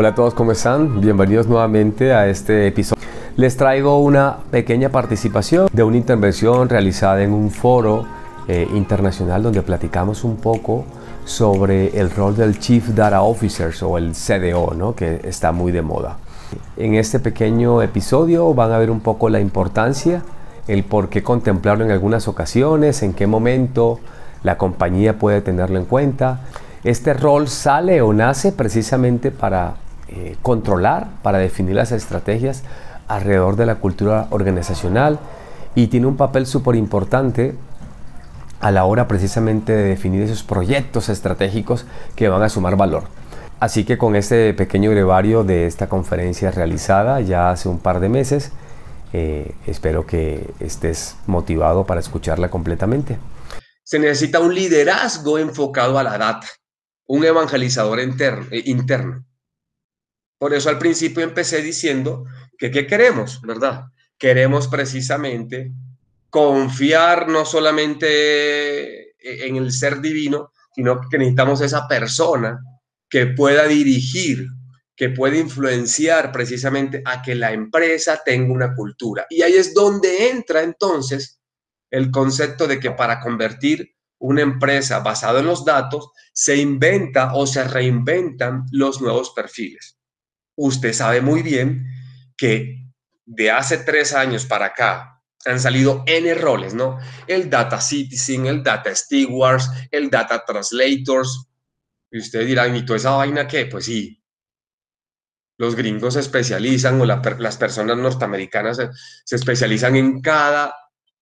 Hola a todos, ¿cómo están? Bienvenidos nuevamente a este episodio. Les traigo una pequeña participación de una intervención realizada en un foro eh, internacional donde platicamos un poco sobre el rol del Chief Data Officer o el CDO, ¿no? que está muy de moda. En este pequeño episodio van a ver un poco la importancia, el por qué contemplarlo en algunas ocasiones, en qué momento la compañía puede tenerlo en cuenta este rol sale o nace precisamente para eh, controlar, para definir las estrategias alrededor de la cultura organizacional y tiene un papel súper importante a la hora precisamente de definir esos proyectos estratégicos que van a sumar valor. Así que con este pequeño brevario de esta conferencia realizada ya hace un par de meses, eh, espero que estés motivado para escucharla completamente. Se necesita un liderazgo enfocado a la data un evangelizador eh, interno. Por eso al principio empecé diciendo que ¿qué queremos? ¿Verdad? Queremos precisamente confiar no solamente eh, en el ser divino, sino que necesitamos esa persona que pueda dirigir, que pueda influenciar precisamente a que la empresa tenga una cultura. Y ahí es donde entra entonces el concepto de que para convertir una empresa basada en los datos, se inventa o se reinventan los nuevos perfiles. Usted sabe muy bien que de hace tres años para acá han salido N roles, ¿no? El Data Citizen, el Data Stewards, el Data Translators. Y usted dirá, ¿y toda esa vaina qué? Pues sí. Los gringos se especializan o las personas norteamericanas se especializan en cada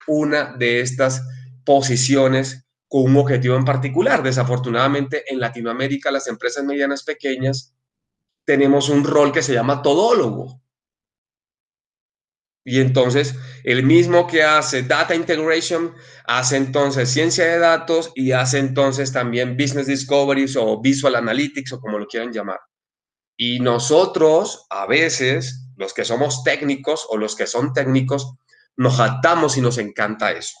una de estas posiciones con un objetivo en particular. Desafortunadamente, en Latinoamérica, las empresas medianas pequeñas tenemos un rol que se llama todólogo. Y entonces, el mismo que hace Data Integration, hace entonces ciencia de datos y hace entonces también Business Discoveries o Visual Analytics o como lo quieran llamar. Y nosotros, a veces, los que somos técnicos o los que son técnicos, nos atamos y nos encanta eso.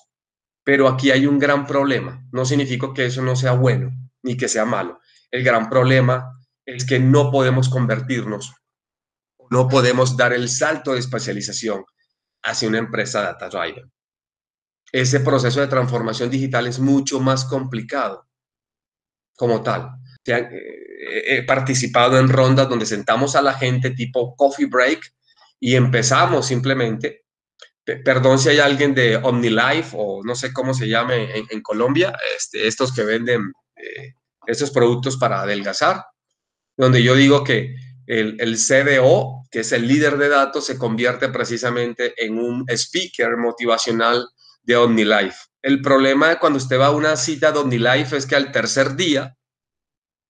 Pero aquí hay un gran problema. No significa que eso no sea bueno ni que sea malo. El gran problema es que no podemos convertirnos, no podemos dar el salto de especialización hacia una empresa data driven. Ese proceso de transformación digital es mucho más complicado como tal. He participado en rondas donde sentamos a la gente tipo coffee break y empezamos simplemente perdón si hay alguien de OmniLife o no sé cómo se llame en, Colombia, este, estos que venden eh, estos productos para adelgazar, donde yo digo que el, el, CDO, que es el líder de datos, se convierte precisamente en un speaker motivacional de OmniLife. El problema cuando usted va a una cita de OmniLife es que al tercer día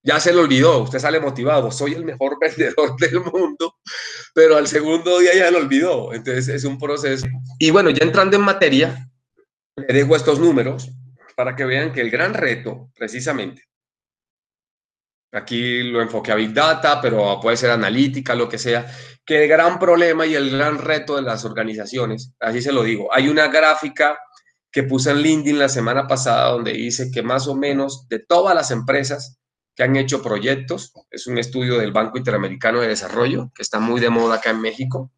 ya se lo olvidó, usted sale motivado, soy el mejor vendedor del mundo, pero al segundo día ya lo olvidó. Entonces es un proceso. Y bueno, ya entrando en materia, le dejo estos números para que vean que el gran reto, precisamente, aquí lo enfoqué a Big Data, pero puede ser analítica, lo que sea, que el gran problema y el gran reto de las organizaciones, así se lo digo, hay una gráfica que puse en LinkedIn la semana pasada donde dice que más o menos de todas las empresas, que han hecho proyectos. Es un estudio del Banco Interamericano de Desarrollo, que está muy de moda acá en México.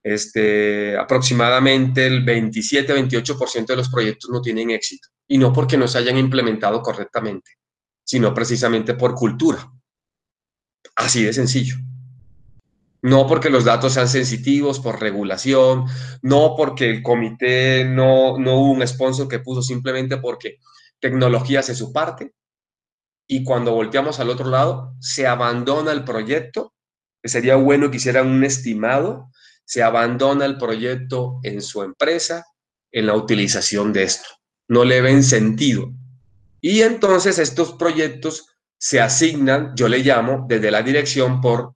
Este, aproximadamente el 27-28% de los proyectos no tienen éxito. Y no porque no se hayan implementado correctamente, sino precisamente por cultura. Así de sencillo. No porque los datos sean sensitivos, por regulación, no porque el comité no, no hubo un sponsor que puso, simplemente porque tecnología hace su parte, y cuando volteamos al otro lado, se abandona el proyecto, sería bueno que hicieran un estimado, se abandona el proyecto en su empresa, en la utilización de esto. No le ven sentido. Y entonces estos proyectos se asignan, yo le llamo, desde la dirección por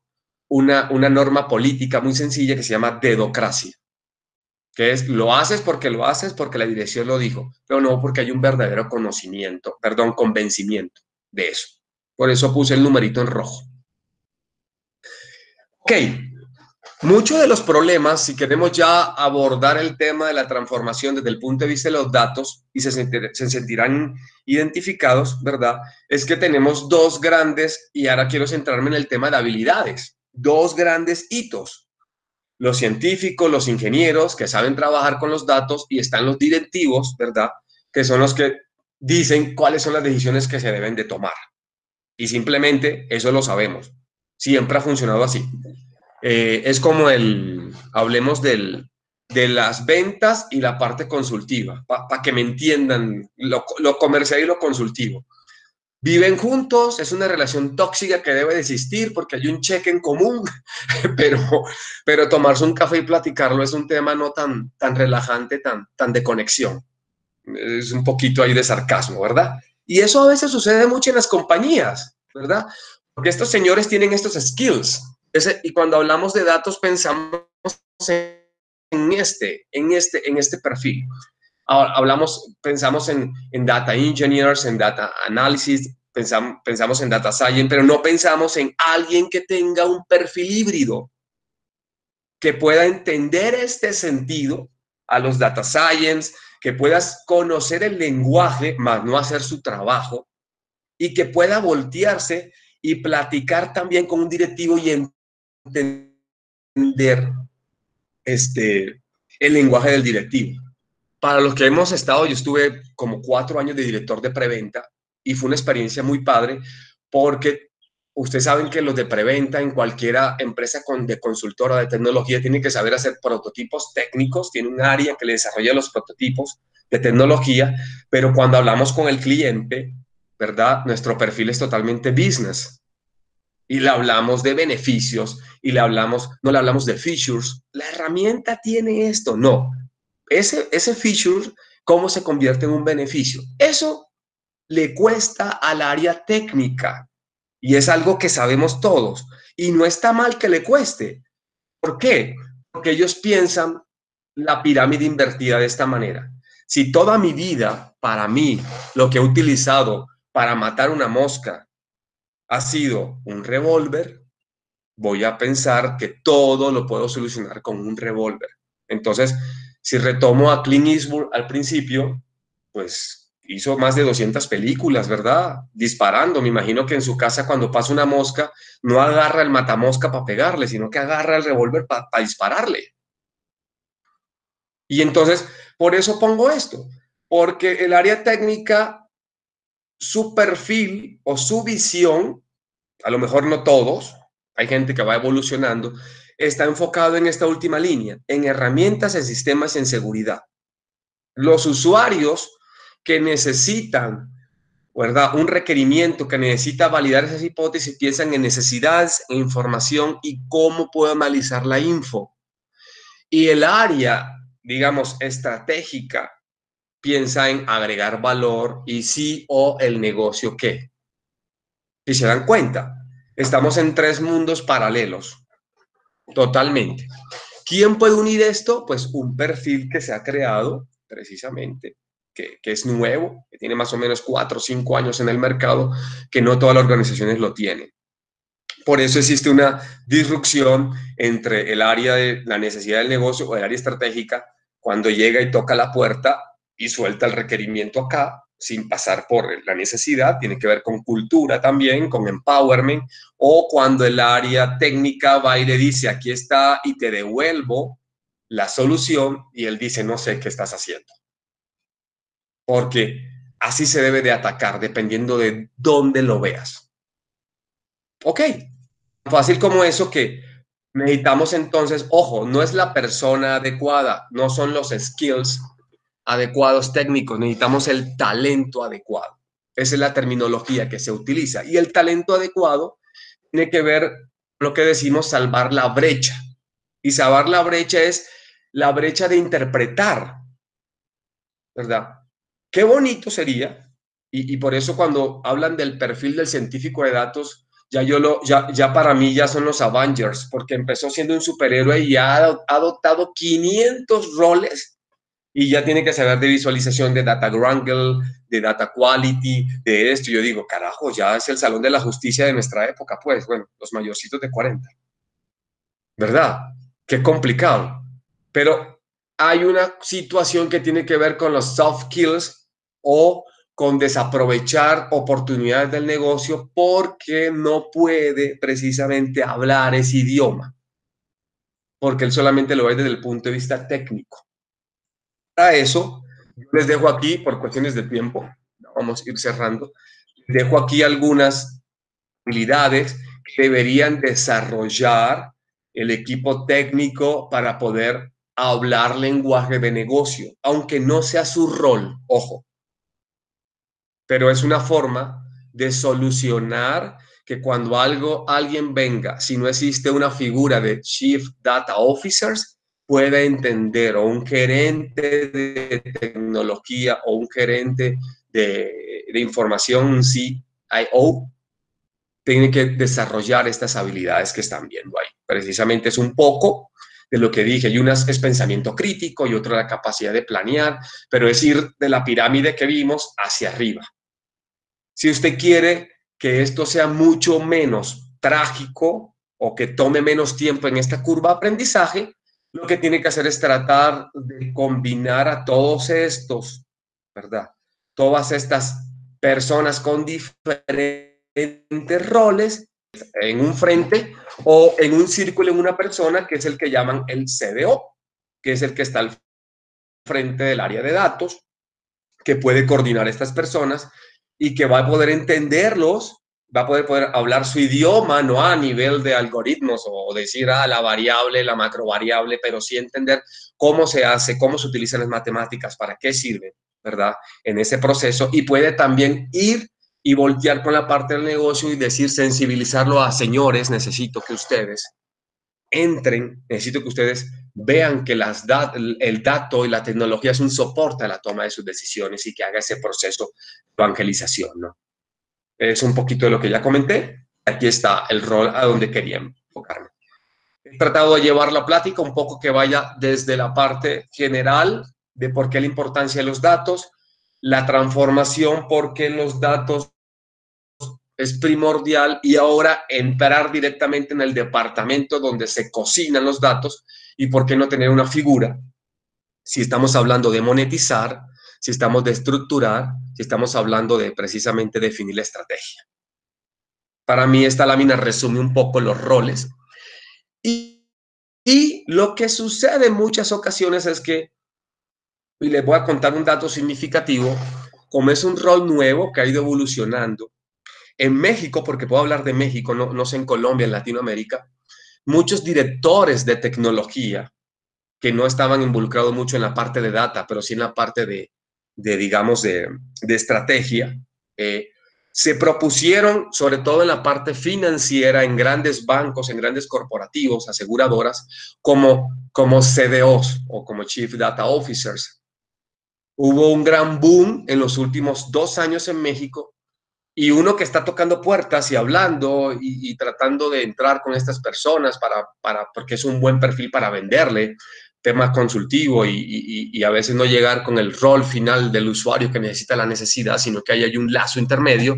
una, una norma política muy sencilla que se llama dedocracia, que es lo haces porque lo haces porque la dirección lo dijo, pero no porque hay un verdadero conocimiento, perdón, convencimiento de eso. Por eso puse el numerito en rojo. Ok, Muchos de los problemas, si queremos ya abordar el tema de la transformación desde el punto de vista de los datos y se, se sentirán identificados, ¿verdad? Es que tenemos dos grandes, y ahora quiero centrarme en el tema de habilidades, dos grandes hitos. Los científicos, los ingenieros que saben trabajar con los datos y están los directivos, ¿verdad? Que son los que dicen cuáles son las decisiones que se deben de tomar. Y simplemente eso lo sabemos. Siempre ha funcionado así. Eh, es como el, hablemos del, de las ventas y la parte consultiva, para que me entiendan lo, lo, comercial y lo consultivo. Viven juntos, es una relación tóxica que debe de existir porque hay un cheque en común, pero, pero tomarse un café y platicarlo es un tema no tan, tan relajante, tan, tan de conexión. Es un poquito ahí de sarcasmo, ¿verdad? Y eso a veces sucede mucho en las compañías, ¿verdad? Porque estos señores tienen estos skills, y cuando hablamos de datos pensamos en este, en este, en este perfil. hablamos, pensamos en, en, data engineers, en data analysis, pensamos, pensamos en data science, pero no pensamos en alguien que tenga un perfil híbrido, que pueda entender este sentido a los data science, que puedas conocer el lenguaje, más no hacer su trabajo, y que pueda voltearse y platicar también con un directivo y entender este, el lenguaje del directivo. Para los que hemos estado, yo estuve como cuatro años de director de preventa y fue una experiencia muy padre porque ustedes saben que los de preventa en cualquier empresa con, de consultora de tecnología tienen que saber hacer prototipos técnicos, tiene un área que le desarrolla los prototipos de tecnología, pero cuando hablamos con el cliente, ¿verdad? Nuestro perfil es totalmente business y le hablamos de beneficios y le hablamos, no le hablamos de features. La herramienta tiene esto, no. Ese, ese feature, ¿cómo se convierte en un beneficio? Eso le cuesta al área técnica y es algo que sabemos todos y no está mal que le cueste. ¿Por qué? Porque ellos piensan la pirámide invertida de esta manera. Si toda mi vida, para mí, lo que he utilizado para matar una mosca ha sido un revólver, voy a pensar que todo lo puedo solucionar con un revólver. Entonces, si retomo a Clint Eastwood al principio, pues hizo más de 200 películas, ¿verdad? Disparando. Me imagino que en su casa cuando pasa una mosca, no agarra el matamosca para pegarle, sino que agarra el revólver para dispararle. Y entonces, por eso pongo esto, porque el área técnica su perfil o su visión, a lo mejor no todos, hay gente que va evolucionando, está enfocado en esta última línea, en herramientas, en sistemas, en seguridad. Los usuarios que necesitan, ¿verdad? Un requerimiento que necesita validar esas hipótesis piensan en necesidades, en información y cómo puedo analizar la info. Y el área, digamos, estratégica piensa en agregar valor y sí o el negocio qué. Si se dan cuenta, estamos en tres mundos paralelos, totalmente. ¿Quién puede unir esto? Pues un perfil que se ha creado precisamente, que, que, es nuevo, que tiene más o menos cuatro o cinco años en el mercado, que no todas las organizaciones lo tienen. Por eso existe una disrupción entre el área de la necesidad del negocio o el área estratégica, cuando llega y toca la puerta y suelta el requerimiento acá sin pasar por la necesidad, tiene que ver con cultura también, con empowerment, o cuando el área técnica va y le dice, aquí está y te devuelvo la solución, y él dice, no sé qué estás haciendo. Porque así se debe de atacar, dependiendo de dónde lo veas. Ok, fácil como eso que necesitamos entonces, ojo, no es la persona adecuada, no son los skills adecuados técnicos, necesitamos el talento adecuado. Esa es la terminología que se utiliza. Y el talento adecuado tiene que ver lo que decimos salvar la brecha. Y salvar la brecha es la brecha de interpretar, ¿verdad? Qué bonito sería, y, por eso cuando hablan del perfil del científico de datos, ya yo lo, ya, ya para mí ya son los Avengers, porque empezó siendo un superhéroe y ha adoptado 500 roles y ya tiene que saber de visualización de data wrangle, de data quality, de esto. Yo digo, carajo, ya es el salón de la justicia de nuestra época, pues, bueno, los mayorcitos de 40. ¿Verdad? Qué complicado. Pero hay una situación que tiene que ver con los soft skills o con desaprovechar oportunidades del negocio porque no puede precisamente hablar ese idioma, porque él solamente lo ve desde el punto de vista técnico. Para eso, les dejo aquí, por cuestiones de tiempo, vamos a ir cerrando, dejo aquí algunas habilidades que deberían desarrollar el equipo técnico para poder hablar lenguaje de negocio, aunque no sea su rol, ojo, pero es una forma de solucionar que cuando algo, alguien venga, si no existe una figura de Chief Data Officers, pueda entender, o un gerente de tecnología, o un gerente de, información, CIO, tiene que desarrollar estas habilidades que están viendo ahí. Precisamente es un poco de lo que dije, y unas es pensamiento crítico y otra la capacidad de planear, pero es ir de la pirámide que vimos hacia arriba. Si usted quiere que esto sea mucho menos trágico o que tome menos tiempo en esta curva de aprendizaje, lo que tiene que hacer es tratar de combinar a todos estos, ¿verdad? Todas estas personas con diferentes roles en un frente o en un círculo en una persona que es el que llaman el CDO, que es el que está al frente del área de datos, que puede coordinar a estas personas y que va a poder entenderlos, va a poder, poder hablar su idioma, no a nivel de algoritmos o decir a ah, la variable, la macro variable, pero sí entender cómo se hace, cómo se utilizan las matemáticas, para qué sirven, ¿verdad? En ese proceso y puede también ir y voltear con la parte del negocio y decir, sensibilizarlo a señores, necesito que ustedes entren, necesito que ustedes vean que las el dato y la tecnología es un soporte a la toma de sus decisiones y que haga ese proceso de evangelización, ¿no? Es un poquito de lo que ya comenté. Aquí está el rol a donde quería enfocarme. He tratado de llevar la plática un poco que vaya desde la parte general de por qué la importancia de los datos, la transformación, por qué los datos es primordial y ahora entrar directamente en el departamento donde se cocinan los datos y por qué no tener una figura si estamos hablando de monetizar, si estamos de estructurar, si estamos hablando de precisamente definir la estrategia. Para mí esta lámina resume un poco los roles y, lo que sucede en muchas ocasiones es que, y les voy a contar un dato significativo, como es un rol nuevo que ha ido evolucionando, en México, porque puedo hablar de México, no, sé en Colombia, en Latinoamérica, muchos directores de tecnología que no estaban involucrados mucho en la parte de data, pero sí en la parte de, digamos, de, estrategia, eh, se propusieron, sobre todo en la parte financiera, en grandes bancos, en grandes corporativos, aseguradoras, como, como CDOs o como Chief Data Officers. Hubo un gran boom en los últimos dos años en México y uno que está tocando puertas y hablando y, tratando de entrar con estas personas para, para, porque es un buen perfil para venderle, tema consultivo y, a veces no llegar con el rol final del usuario que necesita la necesidad, sino que hay un lazo intermedio,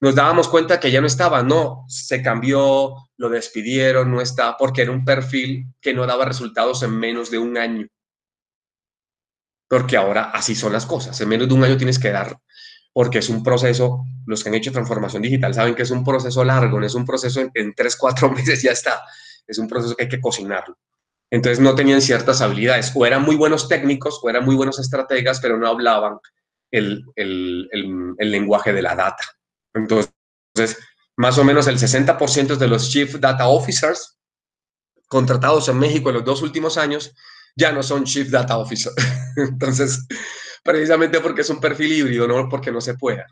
nos dábamos cuenta que ya no estaba, no, se cambió, lo despidieron, no está, porque era un perfil que no daba resultados en menos de un año. Porque ahora así son las cosas, en menos de un año tienes que dar porque es un proceso, los que han hecho transformación digital saben que es un proceso largo, no es un proceso en, en tres, cuatro meses ya está, es un proceso que hay que cocinarlo. Entonces no tenían ciertas habilidades, o eran muy buenos técnicos, o eran muy buenos estrategas, pero no hablaban el, el, el, lenguaje de la data. Entonces, más o menos el 60% de los Chief Data Officers contratados en México en los dos últimos años ya no son Chief Data Officers. Entonces, precisamente porque es un perfil híbrido, no porque no se pueda.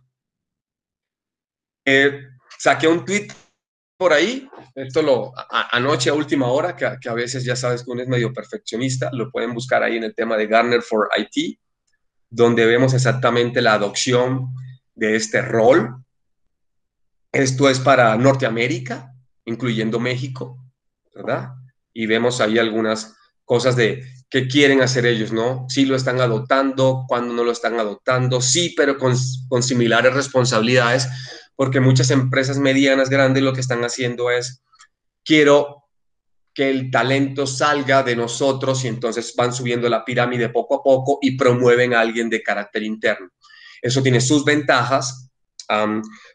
Eh, saqué un tweet por ahí, esto lo anoche a última hora, que, que, a veces ya sabes que uno es medio perfeccionista, lo pueden buscar ahí en el tema de Garner for IT, donde vemos exactamente la adopción de este rol. Esto es para Norteamérica, incluyendo México, ¿verdad? Y vemos ahí algunas cosas de qué quieren hacer ellos, ¿no? Si lo están adoptando, cuándo no lo están adoptando, sí, pero con, con similares responsabilidades, porque muchas empresas medianas, grandes, lo que están haciendo es, quiero que el talento salga de nosotros y entonces van subiendo la pirámide poco a poco y promueven a alguien de carácter interno. Eso tiene sus ventajas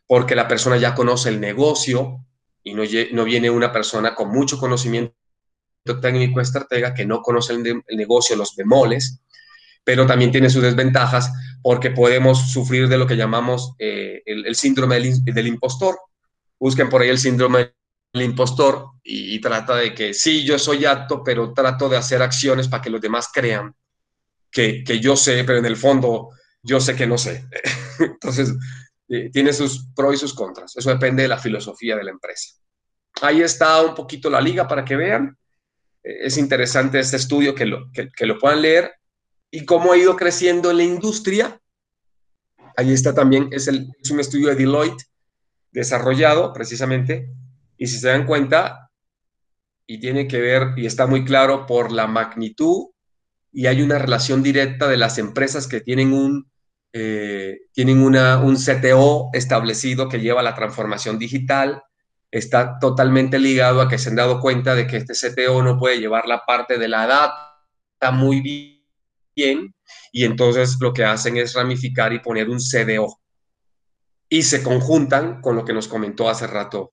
porque la persona ya conoce el negocio y no, viene una persona con mucho conocimiento técnico estratega que no conoce el, negocio, los bemoles, pero también tiene sus desventajas porque podemos sufrir de lo que llamamos eh, el, síndrome del, impostor. Busquen por ahí el síndrome del impostor y, trata de que sí, yo soy apto, pero trato de hacer acciones para que los demás crean que, que yo sé, pero en el fondo yo sé que no sé. Entonces, eh, tiene sus pros y sus contras. Eso depende de la filosofía de la empresa. Ahí está un poquito la liga para que vean. Eh, es interesante este estudio que lo, que, lo puedan leer y cómo ha ido creciendo la industria. Ahí está también, es, el, es un estudio de Deloitte desarrollado precisamente. Y si se dan cuenta, y tiene que ver, y está muy claro por la magnitud, y hay una relación directa de las empresas que tienen un eh, tienen una, un CTO establecido que lleva la transformación digital, está totalmente ligado a que se han dado cuenta de que este CTO no puede llevar la parte de la data muy bien y entonces lo que hacen es ramificar y poner un CDO. Y se conjuntan con lo que nos comentó hace rato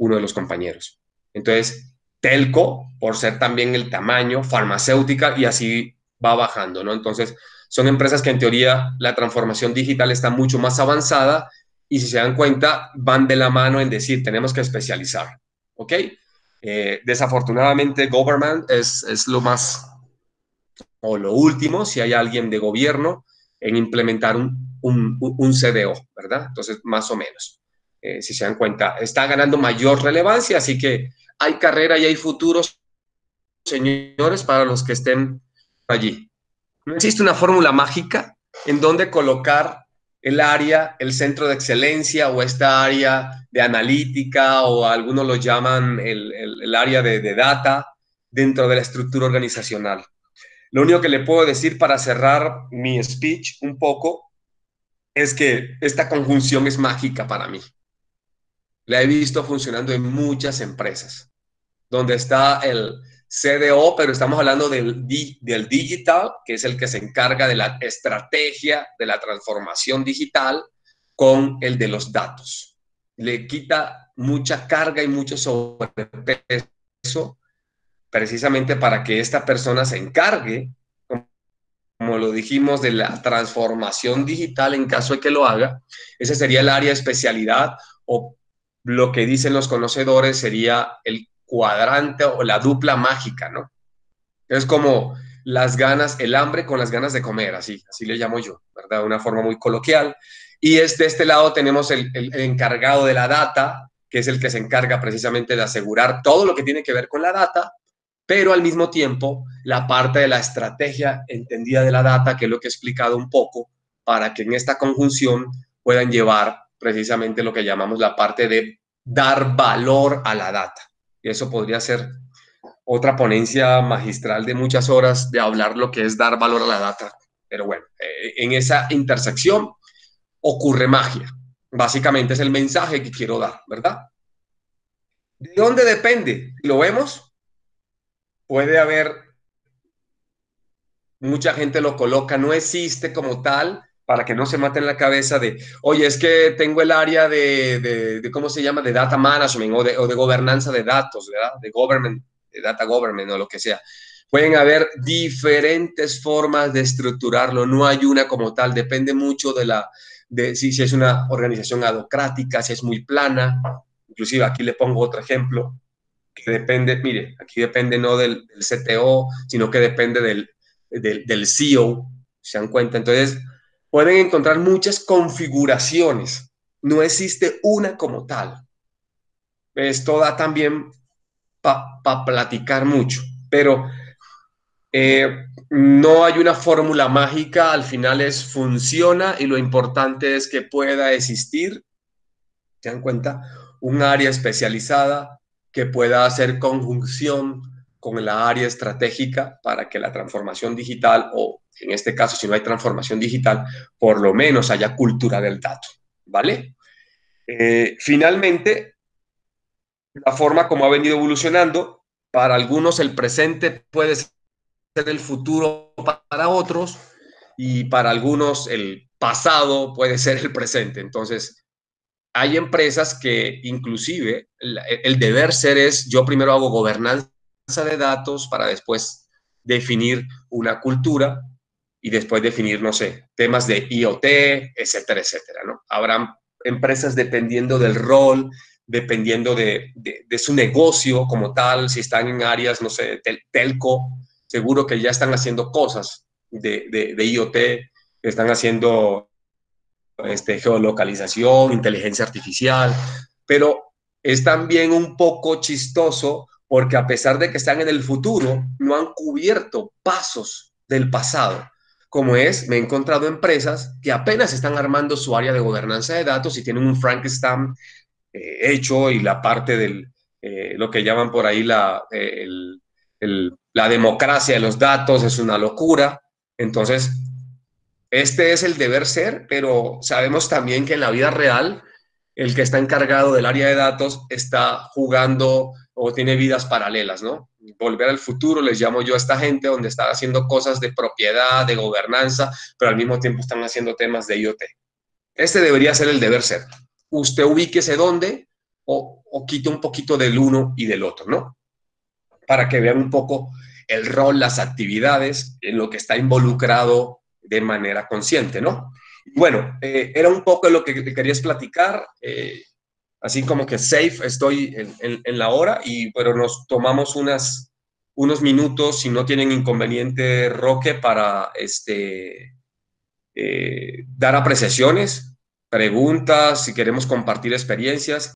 uno de los compañeros. Entonces, telco, por ser también el tamaño, farmacéutica y así va bajando, ¿no? Entonces, son empresas que en teoría la transformación digital está mucho más avanzada y si se dan cuenta van de la mano en decir tenemos que especializar, ¿ok? Eh, desafortunadamente government es, es lo más o lo último si hay alguien de gobierno en implementar un, un, un CDO, ¿verdad? Entonces, más o menos, eh, si se dan cuenta, está ganando mayor relevancia, así que hay carrera y hay futuros, señores, para los que estén allí. No existe una fórmula mágica en donde colocar el área, el centro de excelencia o esta área de analítica o algunos lo llaman el, área de, de, data dentro de la estructura organizacional. Lo único que le puedo decir para cerrar mi speech un poco es que esta conjunción es mágica para mí. La he visto funcionando en muchas empresas, donde está el, CDO, pero estamos hablando del, del digital, que es el que se encarga de la estrategia de la transformación digital, con el de los datos. Le quita mucha carga y mucho sobrepeso precisamente para que esta persona se encargue, como lo dijimos, de la transformación digital en caso de que lo haga. Ese sería el área de especialidad o lo que dicen los conocedores sería el cuadrante o la dupla mágica, ¿no? Es como las ganas, el hambre con las ganas de comer, así, así le llamo yo, ¿verdad? De una forma muy coloquial. Y es, de este lado tenemos el, el, encargado de la data, que es el que se encarga precisamente de asegurar todo lo que tiene que ver con la data, pero al mismo tiempo la parte de la estrategia entendida de la data, que es lo que he explicado un poco, para que en esta conjunción puedan llevar precisamente lo que llamamos la parte de dar valor a la data. Y eso podría ser otra ponencia magistral de muchas horas de hablar lo que es dar valor a la data. Pero bueno, eh, en esa intersección ocurre magia. Básicamente es el mensaje que quiero dar, ¿verdad? ¿De dónde depende? ¿Lo vemos? Puede haber, mucha gente lo coloca, no existe como tal, para que no se mate en la cabeza de, oye, es que tengo el área de, ¿cómo se llama?, de data management o de, o de gobernanza de datos, ¿verdad? De government, de data government o lo que sea. Pueden haber diferentes formas de estructurarlo, no hay una como tal, depende mucho de la, de si, si es una organización adocrática, si es muy plana. Inclusive aquí le pongo otro ejemplo, que depende, mire, aquí depende no del, CTO, sino que depende del, del, del CEO, se dan cuenta. Entonces, pueden encontrar muchas configuraciones. No existe una como tal. Esto da también para platicar mucho, pero eh, no hay una fórmula mágica, al final es funciona y lo importante es que pueda existir, ¿se dan cuenta? Un área especializada que pueda hacer conjunción con la área estratégica para que la transformación digital, o en este caso, si no hay transformación digital, por lo menos haya cultura del dato, ¿vale? Eh, finalmente, la forma como ha venido evolucionando para algunos el presente puede ser el futuro para otros y para algunos el pasado puede ser el presente. Entonces, hay empresas que inclusive el, deber ser es, yo primero hago gobernanza de datos para después definir una cultura y después definir, no sé, temas de IoT, etcétera, etcétera, ¿no? Habrán empresas dependiendo del rol, dependiendo de, su negocio como tal, si están en áreas, no sé, telco, seguro que ya están haciendo cosas de, de IoT, están haciendo este, geolocalización, inteligencia artificial, pero es también un poco chistoso porque a pesar de que están en el futuro, no han cubierto pasos del pasado. Como es, me he encontrado empresas que apenas están armando su área de gobernanza de datos y tienen un Frankenstein eh, hecho y la parte del, eh, lo que llaman por ahí la, eh, la democracia de los datos es una locura. Entonces, este es el deber ser, pero sabemos también que en la vida real el que está encargado del área de datos está jugando o tiene vidas paralelas, ¿no? Volver al futuro, les llamo yo a esta gente donde está haciendo cosas de propiedad, de gobernanza, pero al mismo tiempo están haciendo temas de IoT. Este debería ser el deber ser. Usted ubíquese dónde o, o quite un poquito del uno y del otro, ¿no? Para que vean un poco el rol, las actividades, en lo que está involucrado de manera consciente, ¿no? Bueno, eh, era un poco lo que querías platicar, eh, así como que safe, estoy en, la hora, y, pero nos tomamos unas, unos minutos, si no tienen inconveniente, Roque, para este, eh, dar apreciaciones, preguntas, si queremos compartir experiencias.